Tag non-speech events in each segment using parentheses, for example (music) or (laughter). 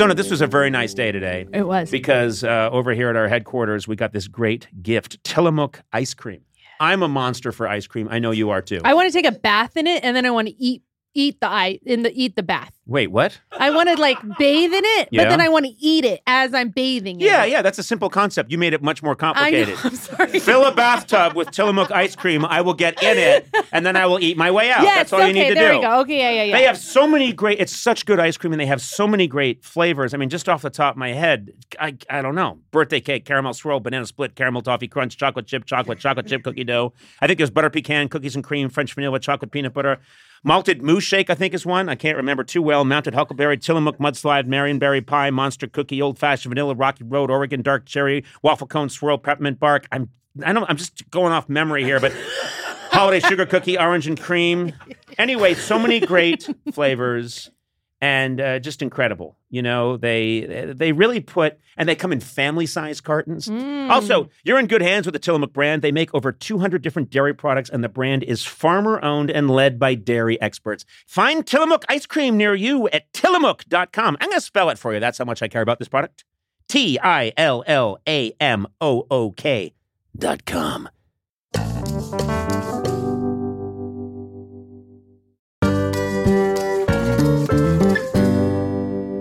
Sona, this was a very nice day today. It was. Because uh, over here at our headquarters, we got this great gift Tillamook ice cream. I'm a monster for ice cream. I know you are too. I want to take a bath in it and then I want to eat eat the eye in the eat the bath. Wait, what? I want to like bathe in it, Yeah. but then I want to eat it as I'm bathing in Yeah, it. yeah, that's a simple concept. You made it much more I know. complicated. (laughs) I'm sorry. Fill a bathtub with Tillamook ice cream. I will get in it, and then I will eat my way out. yes, that's all okay, you need to there do. we go. Okay, yeah, yeah, yeah. They have so many great. It's such good ice cream, and they have so many great flavors. I mean, just off the top of my head, I I don't know. Birthday cake, caramel swirl, banana split, caramel toffee crunch, chocolate chip, chocolate, chocolate chip cookie dough. I think there's butter pecan, cookies and cream, French vanilla, chocolate peanut butter. Malted moose shake, I think, is one. I can't remember too well. Mountain huckleberry, Tillamook mudslide, Marionberry pie, monster cookie, old fashioned vanilla, Rocky Road, Oregon dark cherry, waffle cone swirl, peppermint bark. I'm I don't. I'm just going off memory here, but (laughs) holiday sugar cookie, orange and cream. Anyway, so many great flavors and uh, just incredible. You know, they they really put and they come in family size cartons. Mm. Also, you're in good hands with the Tillamook brand. They make over 200 different dairy products, and the brand is farmer owned and led by dairy experts. Find Tillamook ice cream near you at tillamook.com. I'm going to spell it for you. That's how much I care about this product. T I L L A M O O K dot com.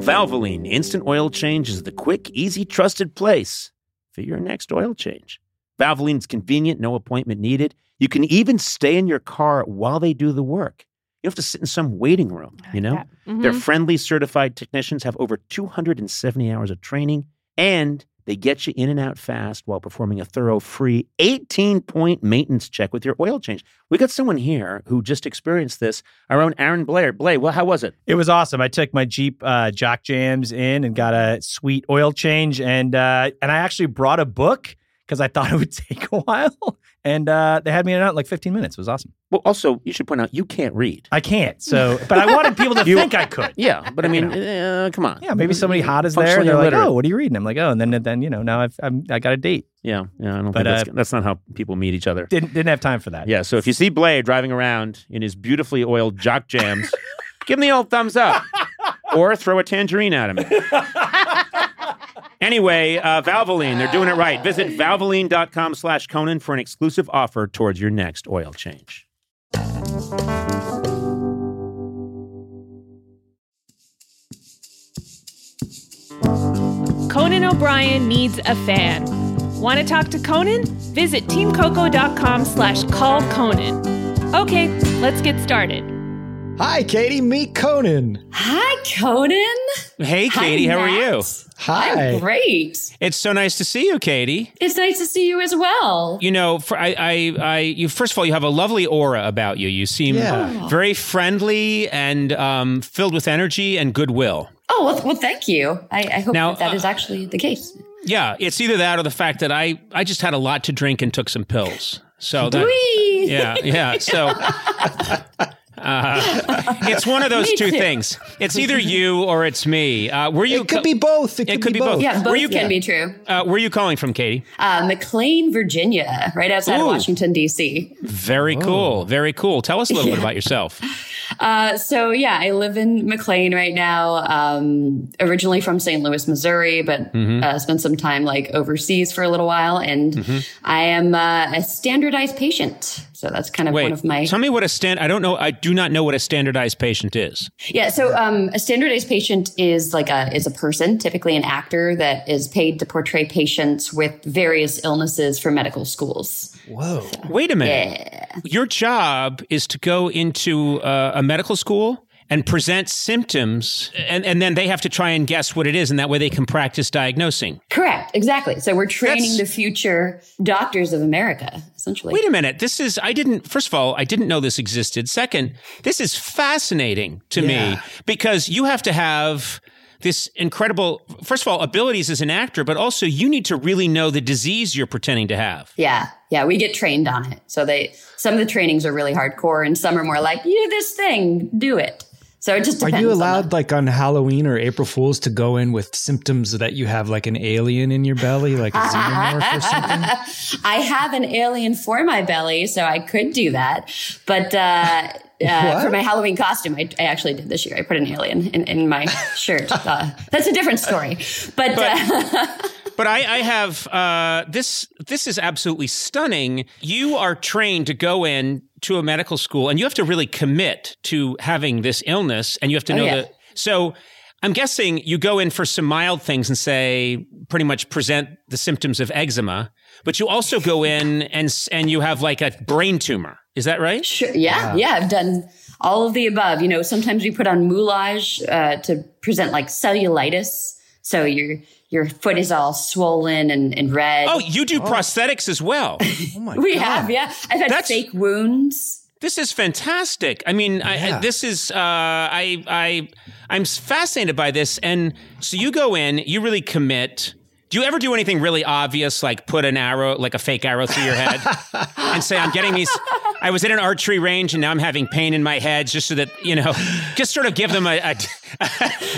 Valvoline Instant Oil Change is the quick, easy, trusted place for your next oil change. Valvoline's convenient, no appointment needed. You can even stay in your car while they do the work. You don't have to sit in some waiting room, you know? Mhm. Their friendly, certified technicians have over 270 hours of training, and they get you in and out fast while performing a thorough, free 18 point maintenance check with your oil change. We got someone here who just experienced this. Our own Aaron Bleyaert. Bleyaert, well, how was it? It was awesome. I took my Jeep uh, Jock Jams in and got a sweet oil change, and uh, and I actually brought a book because I thought it would (laughs) take a while, and uh, they had me in and out in like 15 minutes. It was awesome. Well, also, you should point out you can't read. I can't, so but I wanted people to (laughs) You- think I could. Yeah, but I mean, uh, come on. Yeah, maybe somebody hot is there. And they're like, "Oh, what are you reading?" I'm like, "Oh," and then then you know now I've I'm, I got a date. Yeah, yeah. I don't But, think that's, uh, that's not how people meet each other. Didn't didn't have time for that. Yeah, so if you see Bleyaert driving around in his beautifully oiled jock jams, (laughs) give him the old thumbs up (laughs) or throw a tangerine at him. Anyway, uh, Valvoline, they're doing it right. Visit valvoline.com slash Conan for an exclusive offer towards your next oil change. Conan O'Brien needs a fan. Want to talk to Conan? Visit teamcoco.com slash call Conan. Okay, let's get started. Hi, Katie. Meet Conan. Hi, Conan. Hey, Katie, Hi, how are you? Hi. I'm great. It's so nice to see you, Katie. It's nice to see you as well. You know, for, I, I, I, you first of all, you have a lovely aura about you. You seem Yeah. very friendly and um, filled with energy and goodwill. Oh, well, well thank you. I, I hope Now, that, that uh, is actually the case. Yeah, it's either that or the fact that I, I just had a lot to drink and took some pills. So that, Whee! yeah, yeah. So (laughs) uh, it's one of those (laughs) two too. things. It's either you or it's me. Uh, were you? It could be both. It could, It could be both. Yeah, both Were you- can yeah. be true. Uh, where you calling from, Katie? Uh, McLean, Virginia, right outside Ooh. of Washington, D.C. Very cool. Very cool. Tell us a little bit (laughs) about yourself. Uh, so yeah, I live in McLean right now. Um, originally from St. Louis, Missouri, but Mm-hmm. uh, spent some time like overseas for a little while, and I am uh, a standardized patient. So that's kind of Wait, one of my tell me what a stand. I don't know. I do not know what a standardized patient is. Yeah, so um, a standardized patient is like a is a person, typically an actor that is paid to portray patients with various illnesses for medical schools. Whoa. Wait a minute. Yeah. Your job is to go into uh, a medical school and present symptoms, and, and then they have to try and guess what it is, and that way they can practice diagnosing. Correct, exactly. So we're training That's- the future doctors of America, essentially. Wait a minute. This is, I didn't, first of all, I didn't know this existed. Second, this is fascinating to me because you have to have this incredible, first of all, abilities as an actor, but also you need to really know the disease you're pretending to have. yeah, yeah, we get trained on it. So they some of the trainings are really hardcore, and some are more like, "You do this thing, do it." So it just Are you allowed, the- like on Halloween or April Fools, to go in with symptoms that you have like an alien in your belly, like a xenomorph or something? (laughs) I have an alien for my belly, so I could do that. But uh, uh, for my Halloween costume. I, I, actually did this year. I put an alien in, in my shirt. Uh, that's a different story. But, but, uh, (laughs) but I, I have uh, this. This is absolutely stunning. You are trained to go in to a medical school, and you have to really commit to having this illness, and you have to know oh, yeah. that. So I'm guessing you go in for some mild things and say, pretty much present the symptoms of eczema, but you also go in and and you have like a brain tumor. Is that right? Sure. Yeah, yeah. I've done all of the above. You know, sometimes we put on moulage uh, to present like cellulitis. So your your foot is all swollen and, and red. Oh, you do oh. prosthetics as well. (laughs) oh my (laughs) we God. have, yeah. I've had That's, fake wounds. This is fantastic. I mean, yeah. I, this is uh, I I I'm fascinated by this. And so you go in, you really commit. Do you ever do anything really obvious, like put an arrow, like a fake arrow through your head, (laughs) and say, "I'm getting these"? I was in an archery range and now I'm having pain in my head, just so that you know, just sort of give them a, a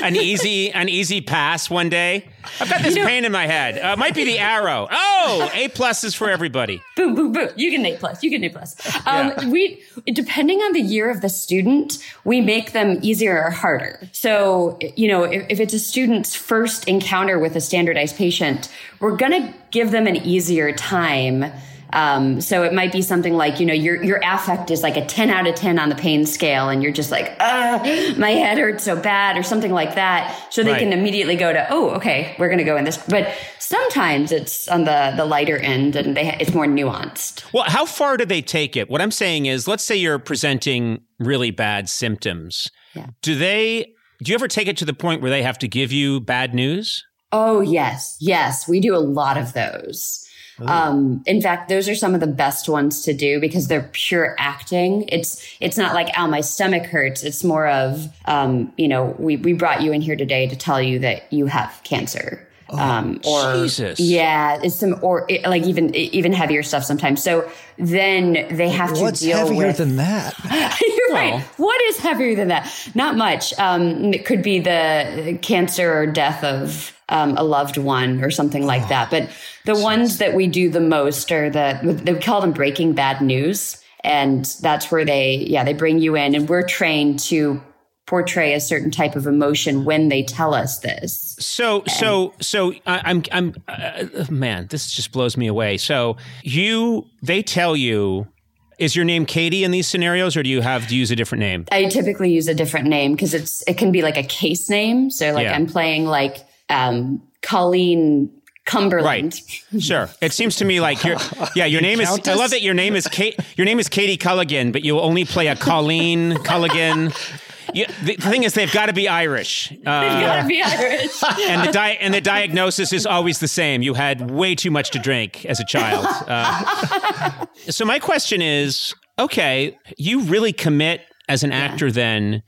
an easy an easy pass one day. I've got this you know, pain in my head. Uh, might be the arrow. Oh, A plus is for everybody. Boom, boom, boom. You get an A plus. You get an A plus. Um, yeah. We depending on the year of the student, we make them easier or harder. So you know, if, if it's a student's first encounter with a standardized patient, we're gonna give them an easier time um, so it might be something like, you know, your, your affect is like a 10 out of 10 on the pain scale and you're just like, ah, my head hurts so bad or something like that. So they right. can immediately go to, oh, okay, we're going to go in this. But sometimes it's on the, the lighter end and they, it's more nuanced. Well, how far do they take it? What I'm saying is, let's say you're presenting really bad symptoms. Yeah. Do they, do you ever take it to the point where they have to give you bad news? Oh, yes. Yes. We do a lot of those. Um, in fact, those are some of the best ones to do because they're pure acting. It's it's not like "ow, my stomach hurts." It's more of, um, you know, we we brought you in here today to tell you that you have cancer. Oh, um, or Jesus. yeah, it's some or it, like even even heavier stuff sometimes. So then they have to deal. What's deal heavier with, than that? (laughs) You're well. right. What is heavier than that? Not much. Um, it could be the cancer or death of um, a loved one or something like that. But the ones that we do the most are the, they call them breaking bad news. And that's where they, yeah, they bring you in and we're trained to portray a certain type of emotion when they tell us this. So, and, so, so I, I'm, I'm, uh, man, this just blows me away. So you, they tell you is your name Katie in these scenarios, or do you have to use a different name? I typically use a different name because it's it can be like a case name. So like yeah. I'm playing like um, Colleen Cumberland. Right. Sure. It seems to me like your yeah, your name is I love that your name is Kate your name is Katie Culligan, but you only play a Colleen Culligan. You, the thing is, they've got to be Irish. Uh, they've got to be Irish. and the di- and the diagnosis is always the same. You had way too much to drink as a child. Uh, so my question is, okay, you really commit as an actor yeah. then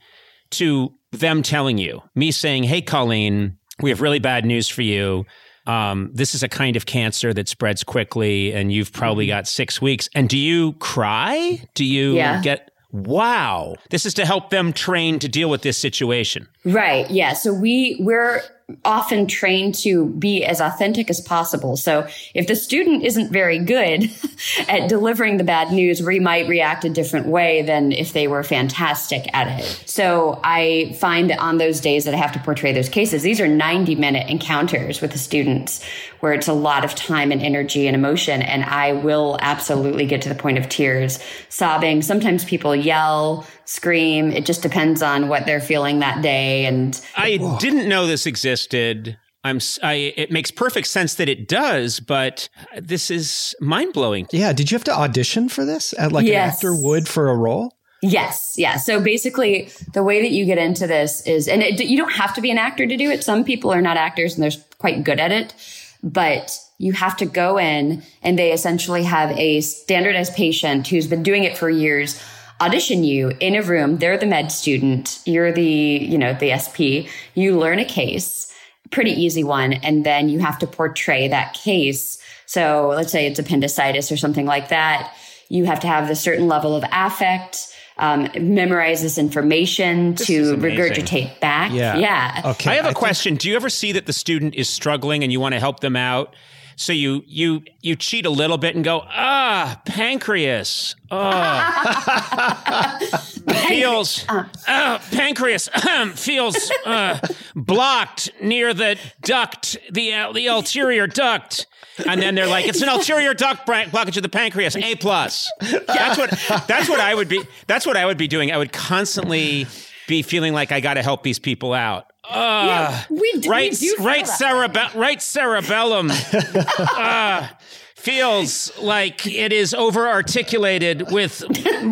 to them telling you, me saying, "Hey, Colleen, we have really bad news for you. Um, this is a kind of cancer that spreads quickly, and you've probably mm-hmm. got six weeks. And do you cry? Do you yeah. get wow this is to help them train to deal with this situation right yeah so we we're often trained to be as authentic as possible. So if the student isn't very good (laughs) at delivering the bad news, we might react a different way than if they were fantastic at it. So I find that on those days that I have to portray those cases, these are 90 minute encounters with the students where it's a lot of time and energy and emotion. And I will absolutely get to the point of tears, sobbing. Sometimes people yell, scream. It just depends on what they're feeling that day. And I Whoa. didn't know this existed. I'm. I. It makes perfect sense that it does, but this is mind blowing. Yeah. Did you have to audition for this at like yes. an actor would for a role? Yes. Yeah. So basically, the way that you get into this is, and it, you don't have to be an actor to do it. Some people are not actors and they're quite good at it, but you have to go in and they essentially have a standardized patient who's been doing it for years audition you in a room. They're the med student. You're the, you know, the SP. You learn a case, pretty easy one. And then you have to portray that case. So let's say it's appendicitis or something like that. You have to have a certain level of affect. Um, memorize this information this to regurgitate back. Yeah. Yeah. Okay. I have a I question. Think- Do you ever see that the student is struggling and you want to help them out? So you you you cheat a little bit and go ah pancreas. Oh. (laughs) feels uh, pancreas feels uh, blocked near the duct, the uh, the ulterior duct. And then they're like, it's an ulterior duct blockage of the pancreas. A plus. That's what. That's what I would be. That's what I would be doing. I would constantly be feeling like I got to help these people out. Uh, yeah, we, d- right, we do. Right, cerebe- right cerebellum. (laughs) uh, feels like it is over articulated with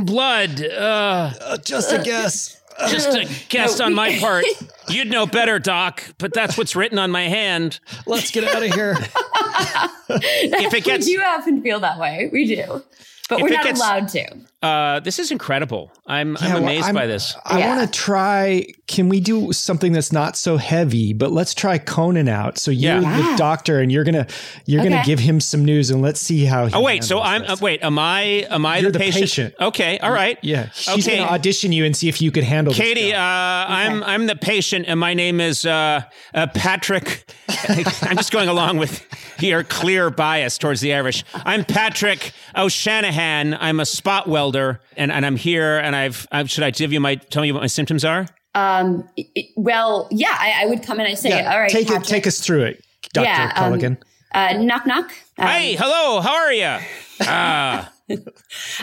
blood. Uh, uh, just a guess. Just a (laughs) guess on my (laughs) part. You'd know better, Doc, but that's what's written on my hand. Let's get out of here. if it gets, we do often feel that way. We do, but we're not gets- allowed to. Uh, this is incredible. I'm, Yeah, I'm well, amazed I'm- by this. I Yeah. want to try. Can we do something that's not so heavy? But let's try Conan out. So you're Yeah. the doctor, and you're gonna you're gonna give him some news, and let's see how. He Oh wait, so I'm uh, wait. Am I am I You're the, the patient? patient. Okay, all right. Yeah, she's Okay. gonna audition you and see if you could handle. this Katie, uh, job. I'm I'm the patient, and my name is uh, uh, Patrick. (laughs) I'm just going along with your clear bias towards the Irish. I'm Patrick O'Shanahan. I'm a spot welder, and, and I'm here. And I've, I've should I give you my tell you what my symptoms are? Um, it- well, yeah, I, I would come and I say, yeah, all right, take it. Take us through it, Doctor Yeah, um, Uh, knock knock. Um, hey, hello, how are you? (laughs) Ah,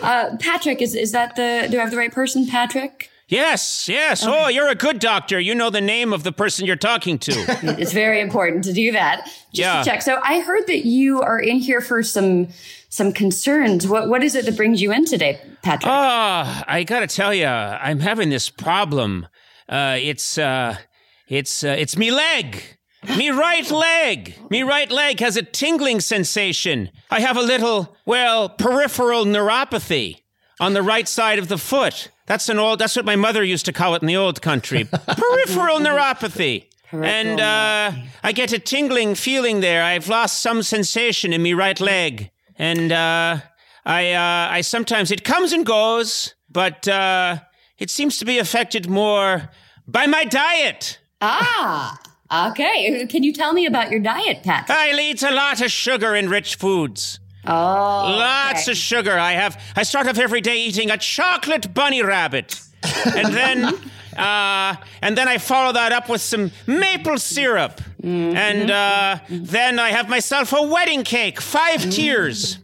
uh, Patrick, is is that the? Do I have the right person, Patrick? Yes, yes. Oh, you're a good doctor. You know the name of the person you're talking to. (laughs) It's very important to do that. Just Yeah. to check. So I heard that you are in here for some some concerns. What what is it that brings you in today, Patrick? Ah, I gotta tell you, I'm having this problem. Uh, it's uh, it's uh, it's me leg. Me right leg. Me right leg has a tingling sensation. I have a little, well, peripheral neuropathy on the right side of the foot. That's an old. That's what my mother used to call it in the old country. (laughs) peripheral neuropathy. And uh, I get a tingling feeling there. I've lost some sensation in me right leg, and uh, I uh, I sometimes it comes and goes, but uh, it seems to be affected more by my diet. ah, okay. Can you tell me about your diet, Pat? I eat a lot of sugar and rich foods. Oh, Lots okay. of sugar. I have. I start off every day eating a chocolate bunny rabbit, and then, (laughs) uh, and then I follow that up with some maple syrup, and uh, then I have myself a wedding cake, 5 tiers,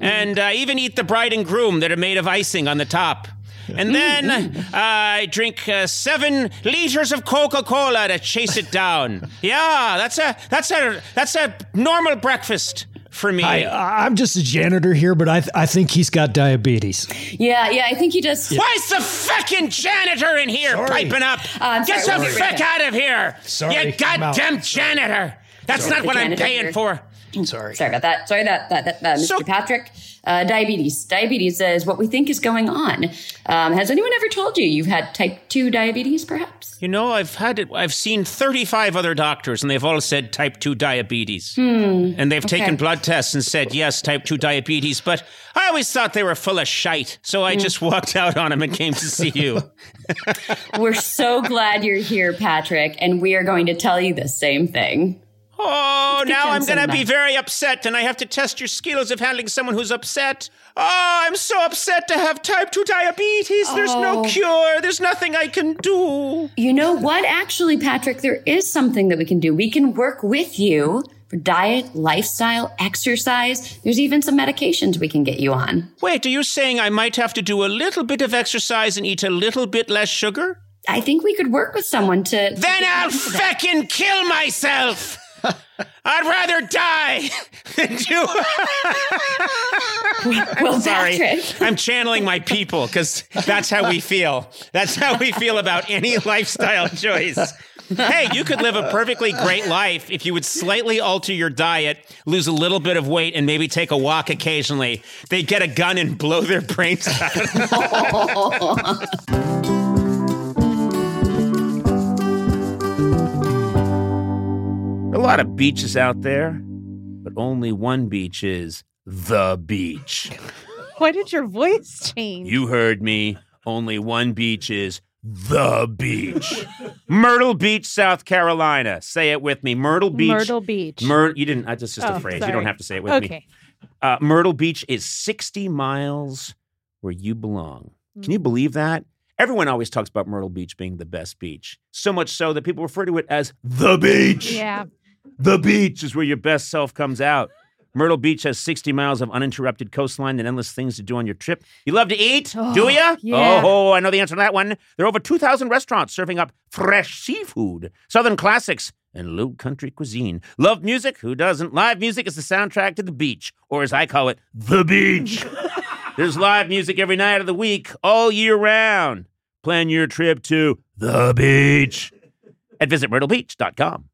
and uh, even eat the bride and groom that are made of icing on the top. And then uh, I drink uh, seven liters of Coca-Cola to chase it down. (laughs) Yeah, that's a that's a that's a normal breakfast for me. I, I'm just a janitor here, but I th- I think he's got diabetes. Yeah, yeah. I think he does. Why's the fucking janitor in here Sorry. piping up? I'm Get sorry, the fuck right out of here! Sorry, you goddamn janitor! That's not The what I'm janitor paying here. for. Sorry. Sorry about that. Sorry that that, that uh, Mr. So- Patrick. Uh, diabetes. Diabetes is what we think is going on. Um, has anyone ever told you you've had type two diabetes? Perhaps. You know, I've had it. I've seen 35 other doctors, and they've all said type 2 diabetes. Hmm. And they've taken blood tests and said, yes, type 2 diabetes. But I always thought they were full of shite. So Hmm. I just walked out on them and came to see you. (laughs) (laughs) We're so glad you're here, Patrick, and we are going to tell you the same thing. Oh, get now I'm going to be very upset, and I have to test your skills of handling someone who's upset. Oh, I'm so upset to have type 2 diabetes. There's no Oh. cure. There's nothing I can do. You know what? Actually, Patrick, there is something that we can do. We can work with you for diet, lifestyle, exercise. There's even some medications we can get you on. Wait, are you saying I might have to do a little bit of exercise and eat a little bit less sugar? I think we could work with someone to. to Then I'll you into that. feckin' kill myself. I'd rather die than do. It. Well, Sorry, I'm channeling my people because that's how we feel. That's how we feel about any lifestyle choice. Hey, you could live a perfectly great life if you would slightly alter your diet, lose a little bit of weight, and maybe take a walk occasionally. They'd get a gun and blow their brains out. (laughs) lot of beaches out there, but only one beach is the beach. (laughs) Why did your voice change? You heard me. Only one beach is the beach. Myrtle Beach, South Carolina. Say it with me. Myrtle Beach. Myrtle Beach. Myr- you didn't. That's just a Oh, phrase. You don't have to say it with me. okay. Uh, Myrtle Beach is 60 miles where you belong. Can Mm. you believe that? Everyone always talks about Myrtle Beach being the best beach. So much so that people refer to it as the beach. Yeah. The beach is where your best self comes out. Myrtle Beach has 60 miles of uninterrupted coastline and endless things to do on your trip. You love to eat, oh, do you? yeah. Oh, I know the answer to that one. There are over 2,000 restaurants serving up fresh seafood, southern classics, and low country cuisine. Love music? Who doesn't? Live music is the soundtrack to the beach, or as I call it, the beach. (laughs) There's live music every night of the week, all year round. Plan your trip to the beach at visitmyrtlebeach.com.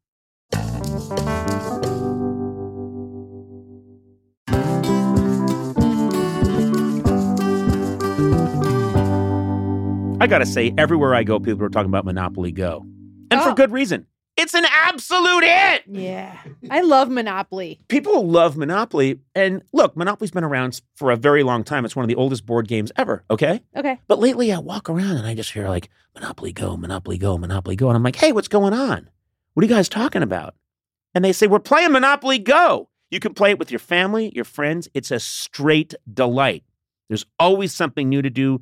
I gotta say, everywhere I go, people are talking about Monopoly Go. And for Oh. good reason. It's an absolute hit! Yeah. I love Monopoly. People love Monopoly. And look, Monopoly's been around for a very long time. It's one of the oldest board games ever, okay? Okay. But lately I walk around and I just hear like, Monopoly Go, Monopoly Go, Monopoly Go. And I'm like, hey, what's going on? What are you guys talking about? And they say, we're playing Monopoly Go. You can play it with your family, your friends. It's a straight delight. There's always something new to do.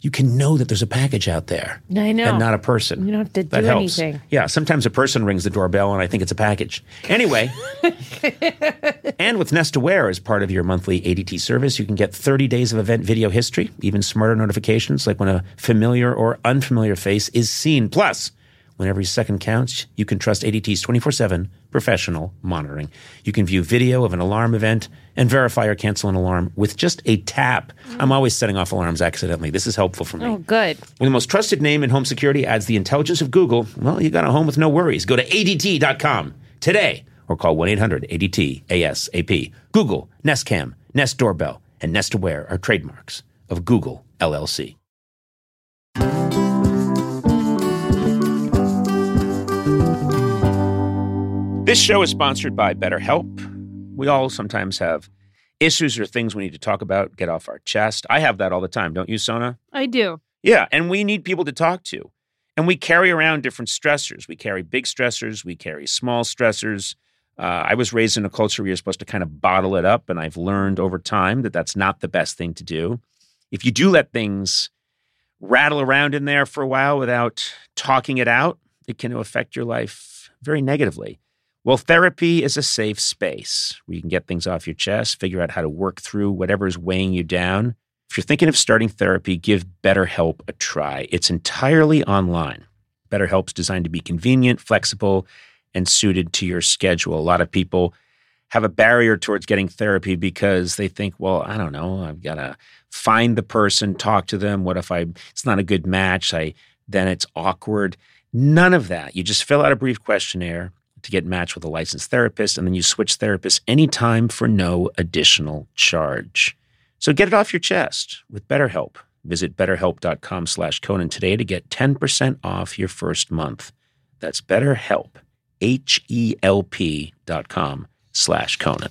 You can know that there's a package out there I know. and not a person. You don't have to That do helps. anything. Yeah, sometimes a person rings the doorbell and I think it's a package. Anyway, (laughs) and with Nest Aware as part of your monthly ADT service, you can get 30 days of event video history, even smarter notifications like when a familiar or unfamiliar face is seen. Plus, when every second counts, you can trust ADT's 24 7 professional monitoring. You can view video of an alarm event and verify or cancel an alarm with just a tap. Mm. I'm always setting off alarms accidentally. This is helpful for me. oh, good. When the most trusted name in home security adds the intelligence of Google, well, you got a home with no worries. Go to ADT.com today or call 1 800 ADT ASAP. Google, Nest Cam, Nest Doorbell, and Nest Aware are trademarks of Google LLC. This show is sponsored by BetterHelp. We all sometimes have issues or things we need to talk about, get off our chest. I have that all the time, don't you, Sona? I do. Yeah, and we need people to talk to. And we carry around different stressors. We carry big stressors, we carry small stressors. Uh, I was raised in a culture where you're supposed to kind of bottle it up, and I've learned over time that that's not the best thing to do. If you do let things rattle around in there for a while without talking it out, it can affect your life very negatively. Well, therapy is a safe space where you can get things off your chest, figure out how to work through whatever is weighing you down. If you're thinking of starting therapy, give BetterHelp a try. It's entirely online. BetterHelp's designed to be convenient, flexible, and suited to your schedule. A lot of people have a barrier towards getting therapy because they think, well, I don't know, I've got to find the person, talk to them. What if I it's not a good match? I then it's awkward. None of that. You just fill out a brief questionnaire to get matched with a licensed therapist, and then you switch therapists anytime for no additional charge. So get it off your chest with BetterHelp. Visit betterhelp.com slash Conan today to get 10% off your first month. That's BetterHelp, H-E-L-P dot com slash Conan.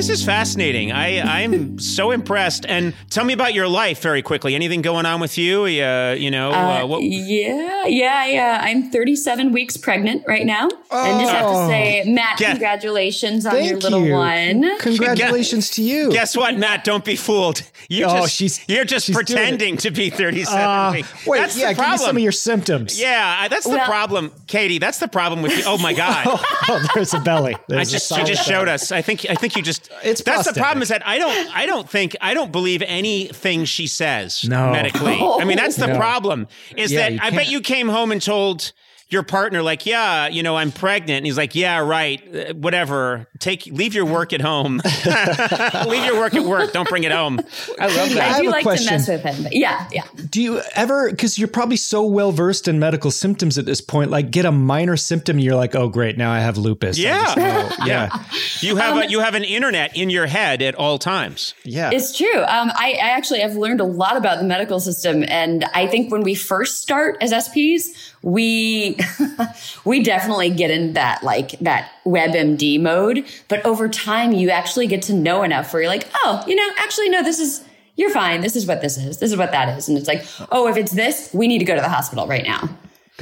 This is fascinating. I I'm so impressed. And tell me about your life very quickly. Anything going on with you? Uh, you know, uh, Uh, what, yeah, yeah, yeah. I'm 37 weeks pregnant right now, and just have to say, Matt, Yeah. congratulations on your little you. one. Congratulations to you. Guess what, Matt? Don't be fooled. You Oh, just, she's- you're just she's pretending to be 37 Uh, weeks. wait, That's yeah, the give me some of your symptoms. yeah, I- that's the Well- problem, Katie. That's the problem with you. Oh my God. (laughs) Oh, there's a belly. I There's a just she just belly. showed us. I think I think you just It's that's the problem is that I don't I don't think I don't believe anything she says No. medically. I mean that's the (laughs) No. problem is Yeah, that I bet you came home and told your partner like yeah you know I'm pregnant and he's like yeah right uh, whatever take leave your work at home (laughs) leave your work at work don't bring it home I love I I have do a like question. to mess with him, but yeah, yeah. Do you ever, because you're probably so well versed in medical symptoms at this point, like get a minor symptom, and you're like, oh, great, now I have lupus. Yeah. just (laughs) yeah. you have a, you have an internet in your head at all times Yeah. It's true. Um, I, I actually have learned a lot about the medical system, and I think when we first start as SPs, we (laughs) we definitely get in that like that WebMD mode. But over time, you actually get to know enough where you're like, oh, you know, actually, no, this is you're fine. This is what this is. This is what that is, and it's like, oh, if it's this, we need to go to the hospital right now.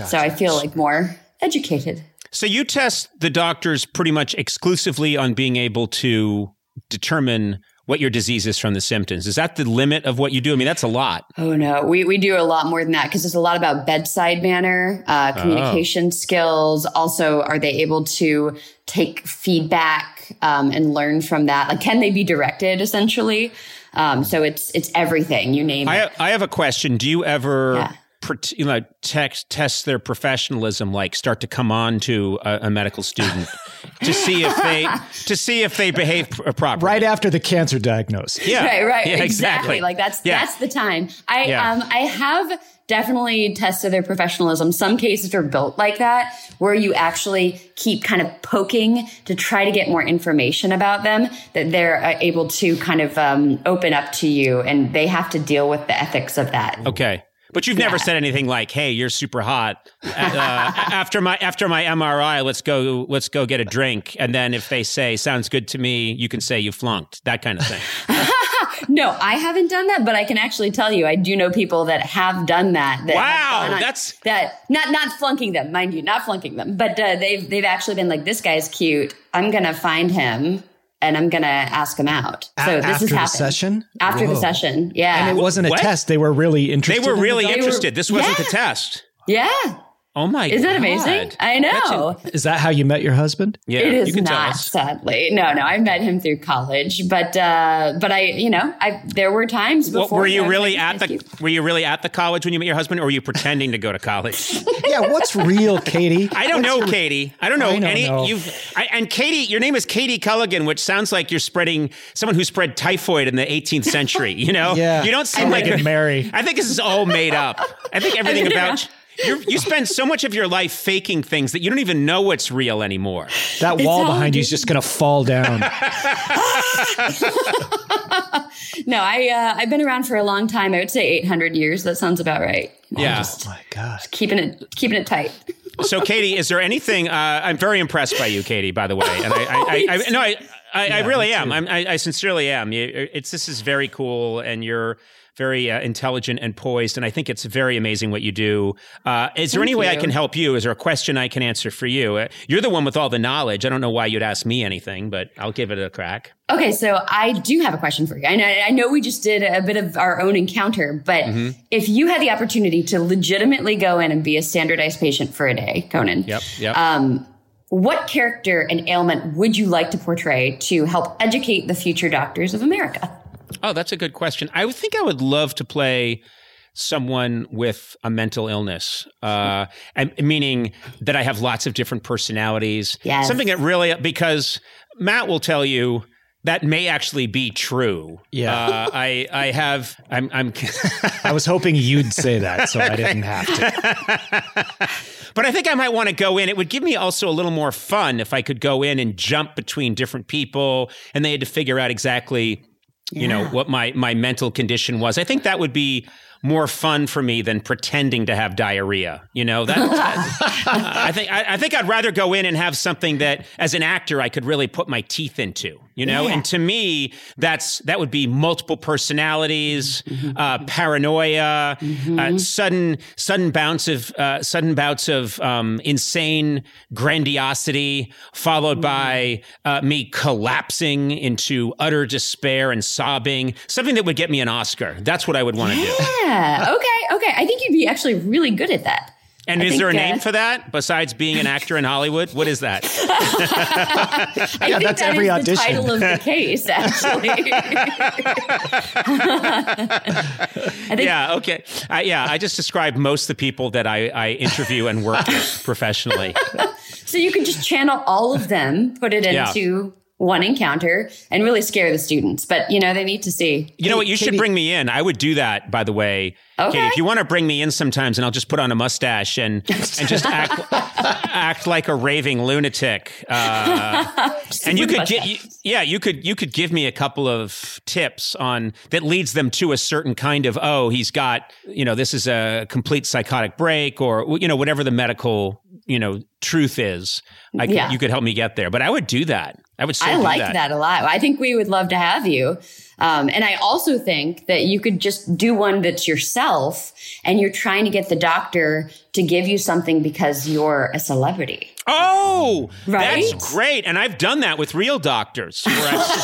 So I feel like more educated. So you test the doctors pretty much exclusively on being able to determine what your disease is from the symptoms. Is that the limit of what you do? I mean, that's a lot. Oh no, we, we do a lot more than that because there's a lot about bedside manner, uh, communication skills. Also, are they able to take feedback um, and learn from that? Like, can they be directed essentially? Um, so it's it's everything you name I, it. I have a question. Do you ever Yeah. Pret- you know, text, test their professionalism, like start to come on to a, a medical student (laughs) to see if they to see if they behave pr- properly? right after the cancer diagnosis. Yeah. Right, right, Yeah, exactly. Like that's Yeah. that's the time. I Yeah. um I have definitely tested their professionalism. Some cases are built like that, where you actually keep kind of poking to try to get more information about them, that they're uh, able to kind of um, open up to you, and they have to deal with the ethics of that. Okay. But you've never said anything like, "Hey, you're super hot." Uh, (laughs) after my after my MRI, let's go let's go get a drink, and then if they say sounds good to me, you can say you flunked. That kind of thing. (laughs) No, I haven't done that, but I can actually tell you, I do know people that have done that. that Wow, on- that's- that not not flunking them, mind you, not flunking them, but uh, they've they've actually been like, this guy's cute. I'm gonna find him and I'm gonna ask him out. A- So this is after the session? After the session, yeah, And it wasn't a What? test. They were really interested. They interested. were in really the- were- interested. This wasn't Yeah. the test. yeah. Oh my! God. Isn't that God. amazing? I know. Is that how you met your husband? Yeah, it you is can tell not, us. sadly. No, no. I met him through college, but uh, but I, you know, I there were times What, before. were you where I was really at the guy's. Were you really at the college when you met your husband, or were you pretending to go to college? (laughs) Yeah, what's real, Katie? I don't know, Katie. I don't know I don't any. know. You've I, and Katie. Your name is Katie Culligan, which sounds like you're spreading someone who spread typhoid in the 18th century. You know, (laughs) Yeah. You don't seem I'm like like Mary. I think this is all made up. I think (laughs) everything been about. You're, you spend so much of your life faking things that you don't even know what's real anymore. That wall behind you is just going to fall down. (laughs) No, I uh, I've been around for a long time. I would say 800 years. That sounds about right. Yeah. oh my God. Keeping it keeping it tight. So, Katie, is there anything? Uh, I'm very impressed by you, Katie. By the way, and I, I, I, I (laughs) no, I, I, I really am. I'm, I, I sincerely am. It's this is very cool, and you're very uh, intelligent and poised, and I think it's very amazing what you do. Uh, is there Thank any way I can help you? Is there a question I can answer for you? Uh, you're the one with all the knowledge. I don't know why you'd ask me anything, but I'll give it a crack. Okay, so I do have a question for you. And I, I know we just did a bit of our own encounter, but Mm-hmm. if you had the opportunity to legitimately go in and be a standardized patient for a day, Conan, Yep. Yep. um, what character and ailment would you like to portray to help educate the future doctors of America? Oh, that's a good question. I would think I would love to play someone with a mental illness, uh, and meaning that I have lots of different personalities. Yes. Something that really because Matt will tell you that may actually be true. Yeah. uh, I I have I'm I'm. (laughs) I was hoping you'd say that, so I didn't (laughs) have to. But I think I might want to go in. It would give me also a little more fun if I could go in and jump between different people and they had to figure out exactly, you know, what my my mental condition was. I think that would be more fun for me than pretending to have diarrhea. You know, that, (laughs) I think I, I think I'd rather go in and have something that as an actor I could really put my teeth into. You know, Yeah. and to me, that's that would be multiple personalities, uh, paranoia, uh, sudden sudden bounce of uh, sudden bouts of um, insane grandiosity, followed by uh, me collapsing into utter despair and sobbing. Something that would get me an Oscar. That's what I would want to do. Yeah. Okay. Okay. I think you'd be actually really good at that. And I is think, there a uh, name for that besides being an actor in Hollywood? What is that? (laughs) I think that's that every is audition. the title of the (laughs) case, actually. (laughs) I think yeah, okay. Uh, yeah, I just described most of the people that I, I interview and work with professionally. so. You can just channel all of them, put it Yeah. One encounter, and really scare the students. But you know, they need to see. You know what? You should bring me in. I would do that, by the way. Okay. Katie, if you want to bring me in sometimes, and I'll just put on a mustache and and just (laughs) act act like a raving lunatic. Uh, (laughs) and you could get, you, yeah, you could you could give me a couple of tips on that leads them to a certain kind of oh, he's got you know this is a complete psychotic break or you know whatever the medical you know truth is. I could, Yeah. you could help me get there, but I would do that. I would. I do like that. a lot. I think we would love to have you. Um, and I also think that you could just do one that's yourself and you're trying to get the doctor to give you something because you're a celebrity. Oh, Right? that's great. And I've done that with real doctors where, I've-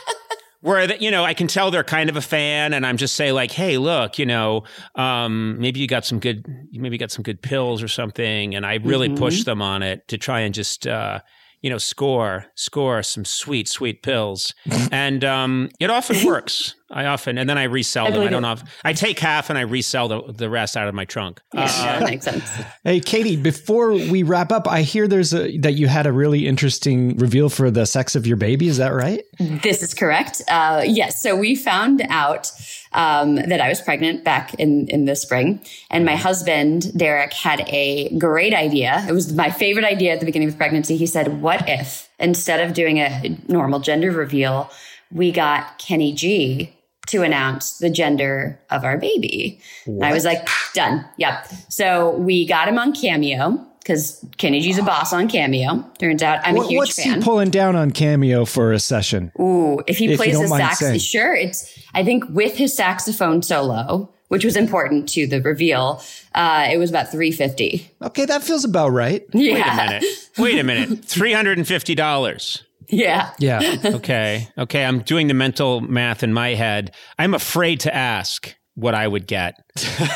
(laughs) where that you know, I can tell they're kind of a fan and I'm just say like, hey, look, you know, um, maybe you got some good, maybe you got some good pills or something. And I really Mm-hmm. push them on it to try and just, uh, you know, score, score some sweet, sweet pills. (laughs) and um, it often works. I often, and then I resell them. I don't it. know. I take half and I resell the, the rest out of my trunk. Yeah, Uh, that makes sense. Hey, Katie, before we wrap up, I hear there's a that you had a really interesting reveal for the sex of your baby. Is that right? This is correct. Uh, yes. So we found out um, that I was pregnant back in, in the spring. And my husband, Derek, had a great idea. It was my favorite idea at the beginning of pregnancy. He said, What if instead of doing a normal gender reveal, we got Kenny G to announce the gender of our baby? And I was like, Done. Yep. So we got him on Cameo. Because Kenny G's a boss on Cameo. Turns out I'm a What- huge what's fan. he pulling down on Cameo for a session? Ooh, if he If plays don't the sax, saying. sure. It's I think with his saxophone solo, which was important to the reveal, uh, it was about three fifty. Okay, that feels about right. (laughs) Yeah, Wait a minute. Wait a minute. (laughs) Three hundred and fifty dollars. yeah. Yeah. Okay. Okay. I'm doing the mental math in my head. I'm afraid to ask what I would get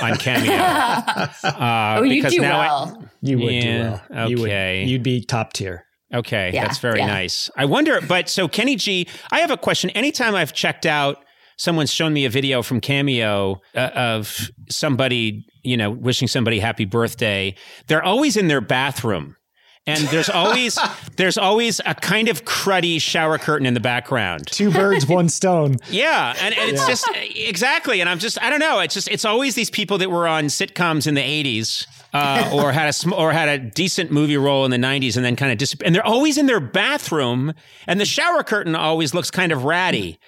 on Cameo. (laughs) Uh, Oh, you because do now I- well. You would Yeah, do well. You would, okay. you'd be top tier. okay. Yeah, that's very yeah. nice. I wonder, but so Kenny G, I have a question. Anytime I've checked out, someone's shown me a video from Cameo uh, of somebody, you know, wishing somebody happy birthday. They're always in their bathroom. And there's always (laughs) there's always a kind of cruddy shower curtain in the background. Two birds, one (laughs) stone. Yeah, and, and it's just exactly, and I'm just I don't know. It's just it's always these people that were on sitcoms in the '80s, uh, or had a sm- or had a decent movie role in the '90s, and then kind of disappear. And they're always in their bathroom, and the shower curtain always looks kind of ratty.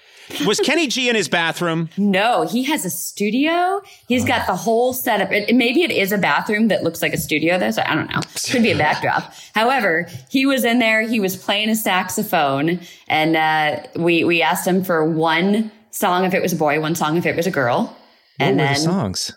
Was Kenny G in his bathroom? No, he has a studio. He's got the whole setup. It, maybe it is a bathroom that looks like a studio. Though, so I don't know. Could be a backdrop. However, he was in there. He was playing a saxophone, and uh, we we asked him for one song if it was a boy, one song if it was a girl, What and were then the songs?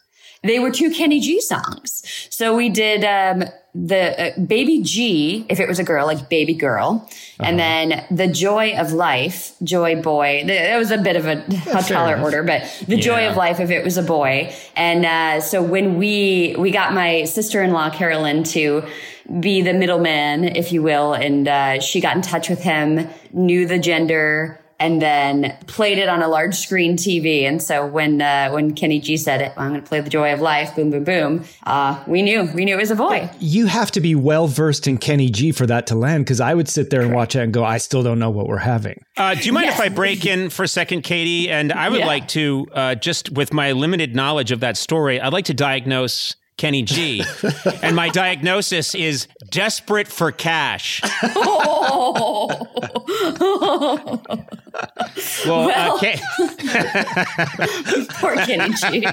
They were two Kenny G songs. So we did um, the uh, Baby G, if it was a girl, like Baby Girl, and then the Joy of Life, Joy Boy. That was a bit of a, (laughs) a taller order, but the Joy of Life, if it was a boy. And uh, so when we we got my sister in law Carolyn to be the middleman, if you will, and uh, she got in touch with him, knew the gender and then played it on a large screen TV. And so when uh, when Kenny G said it, I'm going to play the joy of life, boom, boom, boom. Uh, we knew, we knew it was a boy. You have to be well versed in Kenny G for that to land because I would sit there and watch it and go, I still don't know what we're having. Uh, do you mind if I break in for a second, Katie? And I would Yeah. like to, uh, just with my limited knowledge of that story, I'd like to diagnose Kenny G. (laughs) and my diagnosis is desperate for cash. (laughs) (laughs) Well, uh, Ke- Poor Kenny G.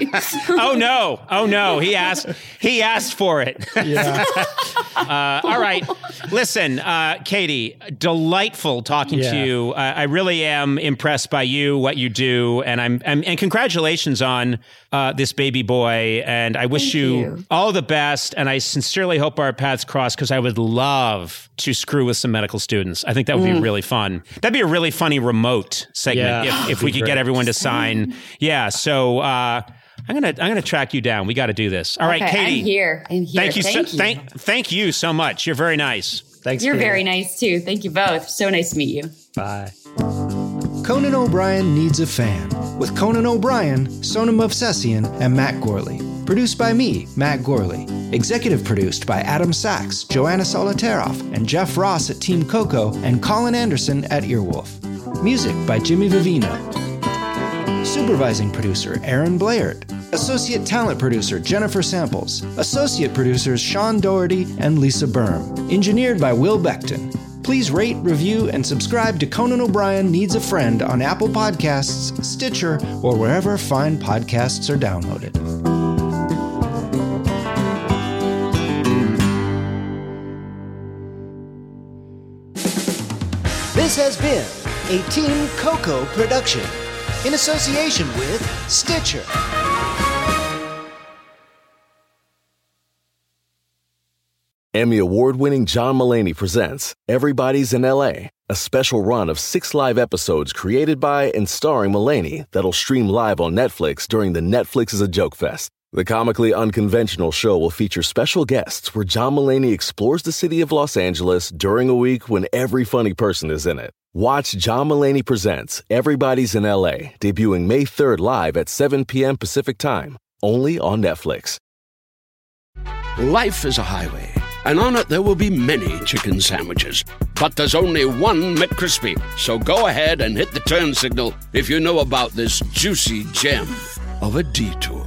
oh no, oh no, he asked, he asked for it. Yeah. Uh, all right, listen, uh, Katie, delightful talking to you. Uh, I really am impressed by you, what you do, and I'm, I'm and congratulations on uh, this baby boy. And I wish Thank you, you. all the best. And I sincerely hope our paths cross because I would love to screw with some medical students. I think that would Mm. be really fun. That'd be a really funny remote segment Yeah. if, if we could get everyone to sign. Yeah. So. Uh, I'm gonna I'm gonna track you down. We got to do this. All right, Okay, Katie. I'm here. I'm here. Thank you. Thank so, you. Thank thank you so much. You're very nice. Thanks. You're Katie. very nice too. Thank you both. So nice to meet you. Bye. Conan O'Brien Needs a Fan with Conan O'Brien, Sona Movsesian, and Matt Gorley. Produced by me, Matt Gourley. Executive produced by Adam Sachs, Joanna Solotaroff, and Jeff Ross at Team Coco, and Colin Anderson at Earwolf. Music by Jimmy Vivino. Supervising producer Aaron Bleyaert. Associate talent producer Jennifer Samples. Associate producers Sean Doherty and Lisa Berm. Engineered by Will Beckton. Please rate, review, and subscribe to Conan O'Brien Needs a Friend on Apple Podcasts, Stitcher, or wherever fine podcasts are downloaded. This has been a Team Coco production in association with Stitcher. Emmy award winning John Mulaney presents Everybody's in LA, a special run of six live episodes created by and starring Mulaney that'll stream live on Netflix during the Netflix is a Joke Fest. The comically unconventional show will feature special guests where John Mulaney explores the city of Los Angeles during a week when every funny person is in it. Watch John Mulaney Presents Everybody's in LA, debuting May 3rd live at 7 p.m. Pacific Time, only on Netflix. Life is a highway, and on it there will be many chicken sandwiches. But there's only one McCrispy. So go ahead and hit the turn signal if you know about this juicy gem of a detour.